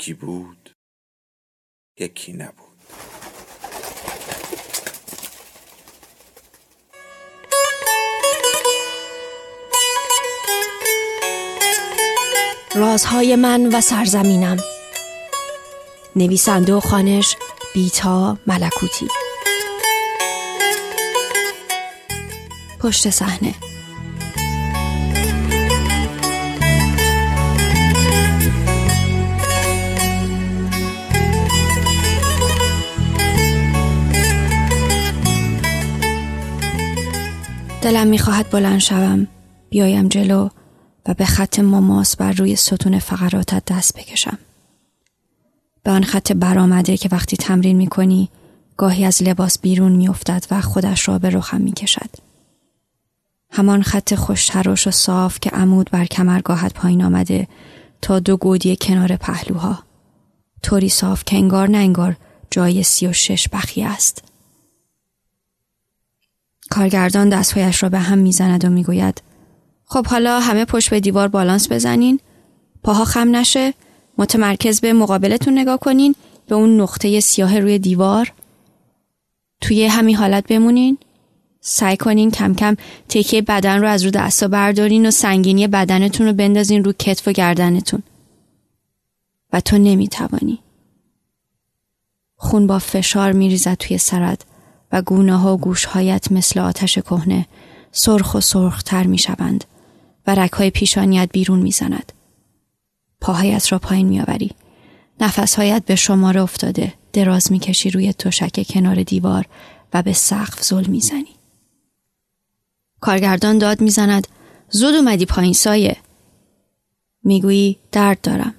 یکی بود یکی نبود. رازهای من و سرزمینم. نویسنده و خانش بیتا ملکوتی. پشت صحنه. دلم می‌خواهد بلند شوم بیایم جلو و به خط ماماس بر روی ستون فقراتت دست بکشم. به آن خط برآمده که وقتی تمرین می کنی گاهی از لباس بیرون می افتد و خودش را به رخم می کشد. همان خط خوشتراش و صاف که عمود بر کمرگاهت پایین آمده تا دو گودی کنار پهلوها. طوری صاف که انگار نه جای سی و شش بخی است. کارگردان دستهایش را به هم می‌زند و می‌گوید خب حالا همه پشت به دیوار بالانس بزنین. پاها خم نشه. متمرکز به مقابلتون نگاه کنین. به اون نقطه سیاه روی دیوار. توی همین حالت بمونین. سعی کنین کم کم تکیه بدن رو از رو دستا بردارین و سنگینی بدنتون رو بندازین رو کتف و گردنتون. و تو نمی‌توانی. خون با فشار میریزد توی سرت. و گونه ها گوشهایت مثل آتش کهنه سرخ و سرختر می شوند و رکهای پیشانیت بیرون می زند. پاهایت را پایین می آوری. نفسهایت به شماره افتاده دراز می کشی روی تشک کنار دیوار و به سقف زل می زنی. کارگردان داد می زند زود اومدی پایین سایه. می‌گویی درد دارم.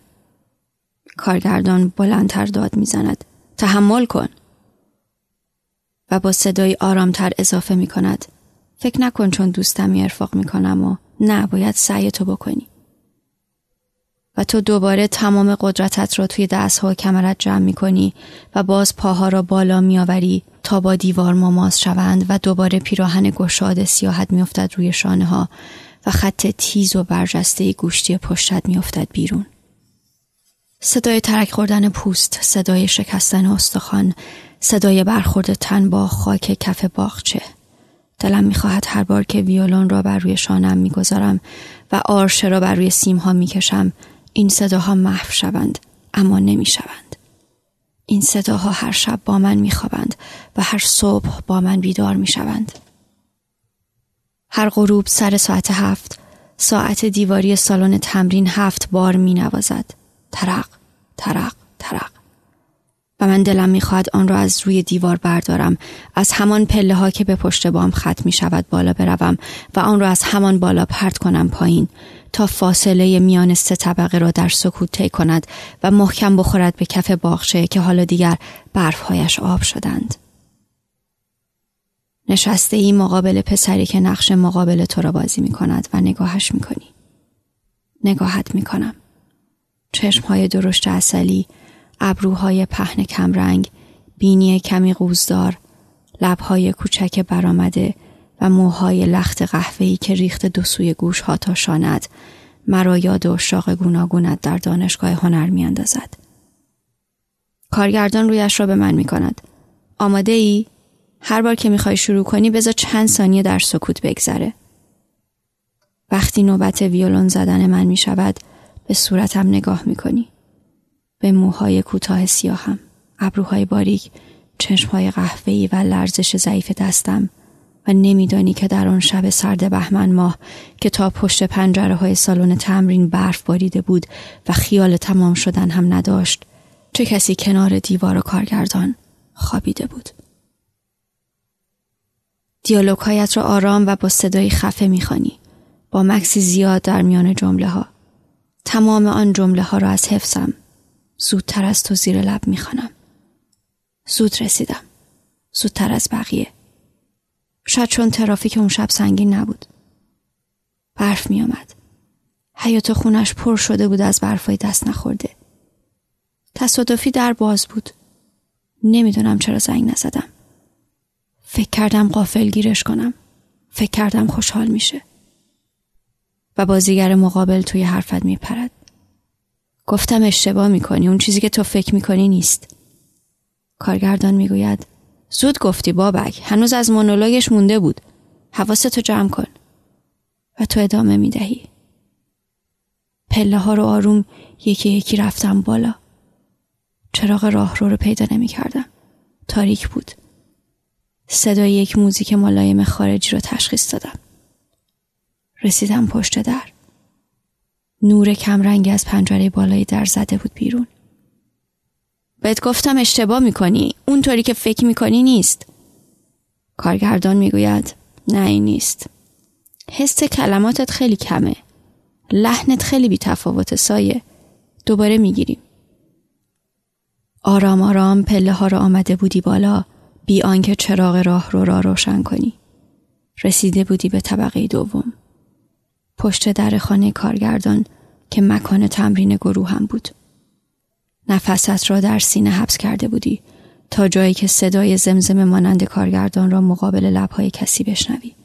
کارگردان بلندتر داد می‌زند. تحمل کن. و با صدای آرامتر اضافه می کند. فکر نکن چون دوستم ارفاق می کنم و نه باید سعی تو بکنی. و تو دوباره تمام قدرتت را توی دستها و کمرت جمع می کنی و باز پاها را بالا می آوری تا با دیوار مماس شوند و دوباره پیراهن گشاد سیاحت می افتد روی شانه ها و خط تیز و برجسته گوشتی پشتت می افتد بیرون. صدای ترک خوردن پوست، صدای شکستن استخوان، صدای برخورد تن با خاک کف باغچه. دلم می‌خواهد هر بار که ویولون را بر روی شانم می‌گذارم و آرشه را بر روی سیم ها می‌کشم این صداها محو شوند اما نمی‌شوند. این صداها هر شب با من میخوابند و هر صبح با من بیدار می‌شوند. هر غروب سر ساعت هفت ساعت دیواری سالن تمرین هفت بار می نوازد. ترق ترق ترق و من دلم می‌خواهد آن را از روی دیوار بردارم از همان پله ها که به پشت بام خط می شود بالا بروم و آن را از همان بالا پرت کنم پایین تا فاصله میان سه طبقه را در سکوت طی کند و محکم بخورد به کف باغچه که حالا دیگر برفهایش آب شدند. نشسته ای مقابل پسری که نقش مقابل تو را بازی می کند و نگاهش می کنی. نگاهت می کنم. چشم های درشت اصلی ابروهای پهن کمرنگ، بینی کمی قوزدار، لبهای کوچک برآمده و موهای لخت قهوه‌ای که ریخت دو سوی گوش ها تا شاند مرا یاد اشاق گوناگونت در دانشگاه هنر میاندازد. کارگردان رویش را به من می کند. آماده ای؟ هر بار که می‌خوای شروع کنی بذار چند ثانیه در سکوت بگذره. وقتی نوبت ویولون زدن من می شود به صورتم نگاه می کنی. به موهای کوتاه سیاهم ابروهای باریک چشمهای قهوه‌ای و لرزش ضعیف دستم و نمیدانی که در آن شب سرد بهمن ماه که تا پشت پنجره های سالن تمرین برف باریده بود و خیال تمام شدن هم نداشت چه کسی کنار دیوار و کارگردان خوابیده بود. دیالوگهایت را آرام و با صدای خفه می‌خوانی. با مکسی زیاد در میان جمله ها تمام آن جمله ها را از حفظم زودتر از تو زیر لب می‌خوانم زود رسیدم زودتر از بقیه شاید چون ترافیک اون شب سنگین نبود برف می آمد. حیات خونش پر شده بود از برفای دست نخورده. تصادفی در باز بود. نمی‌دونم چرا زنگ نزدم. فکر کردم قافل گیرش کنم. فکر کردم خوشحال میشه. بازیگر مقابل توی حرفت میپرد. گفتم اشتباه می‌کنی. اون چیزی که تو فکر می‌کنی نیست. کارگردان می‌گوید زود گفتی بابک. هنوز از مونولوگش مونده بود. حواستو جمع کن. و تو ادامه می دهی. پله ها رو آروم یکی یکی رفتم بالا. چراغ راه رو رو پیدا نمی کردم. تاریک بود. صدای یک موزیک ملایم خارجی رو تشخیص دادم. رسیدم پشت در. نور کمرنگ از پنجره بالای در زده بود بیرون. بهت گفتم اشتباه می‌کنی. اونطوری که فکر می‌کنی نیست. کارگردان می‌گوید نه این نیست. حس کلماتت خیلی کمه. لحنت خیلی بی تفاوت سایه. دوباره می‌گیریم. آرام آرام پله ها را آمده بودی بالا بی آنکه چراغ راه رو را روشن کنی. رسیده بودی به طبقه دوم. پشت در خانه کارگردان که مکان تمرین گروه هم بود. نفست را در سینه حبس کرده بودی تا جایی که صدای زمزم مانند کارگردان را مقابل لبهای کسی بشنوی.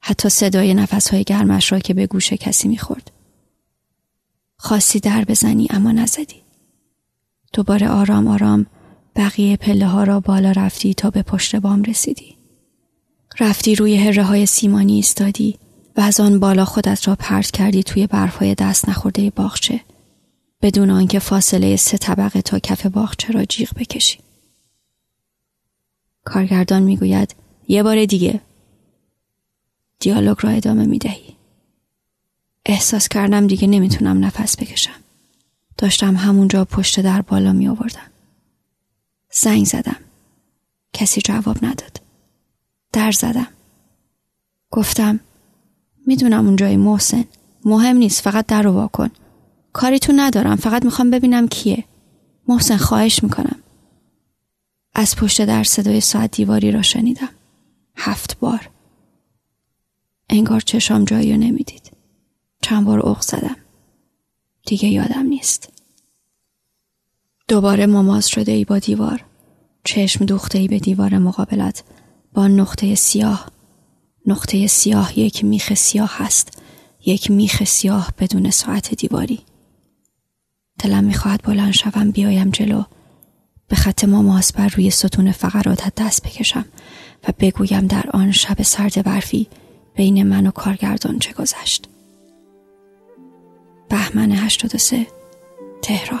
حتی صدای نفسهای گرمش را که به گوش کسی می‌خورد. خواستی در بزنی اما نزدی. دوباره آرام آرام بقیه پله ها را بالا رفتی تا به پشت بام رسیدی. رفتی روی هره های سیمانی ایستادی و از آن بالا خودت را پرت کردی توی برفهای دست نخورده باغچه بدون آنکه فاصله سه طبقه تا کف باغچه را جیغ بکشی. کارگردان می‌گوید یه بار دیگه دیالوگ را ادامه می دهی. احساس کردم دیگه نمی‌تونم نفس بکشم. داشتم همونجا پشت در بالا می آوردم. زنگ زدم. کسی جواب نداد. در زدم. گفتم می‌دونم اونجای محسن. مهم نیست فقط در رو واکن. کاری تو ندارم فقط می‌خوام ببینم کیه. محسن خواهش می‌کنم. از پشت در صدای ساعت دیواری را شنیدم. هفت بار. انگار چشام جایی رو نمی‌دید. چند بار اغ زدم. دیگه یادم نیست. دوباره مماز شده ای با دیوار. چشم دوخته ای به دیوار مقابلت با نقطه سیاه. نقطه سیاه یک میخ سیاه هست. یک میخ سیاه بدون ساعت دیواری. دلم می‌خواهد بلند شوم بیایم جلو. به خط مماز بر روی ستون فقراتت دست بکشم و بگویم در آن شب سرد برفی بین من و کارگردان چه گذشت بهمن 83 تهران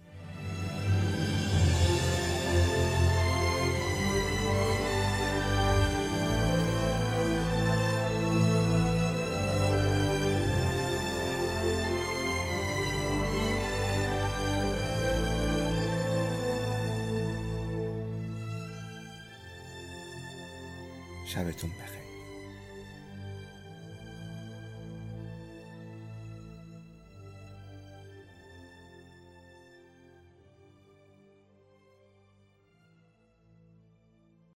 sabes un peje.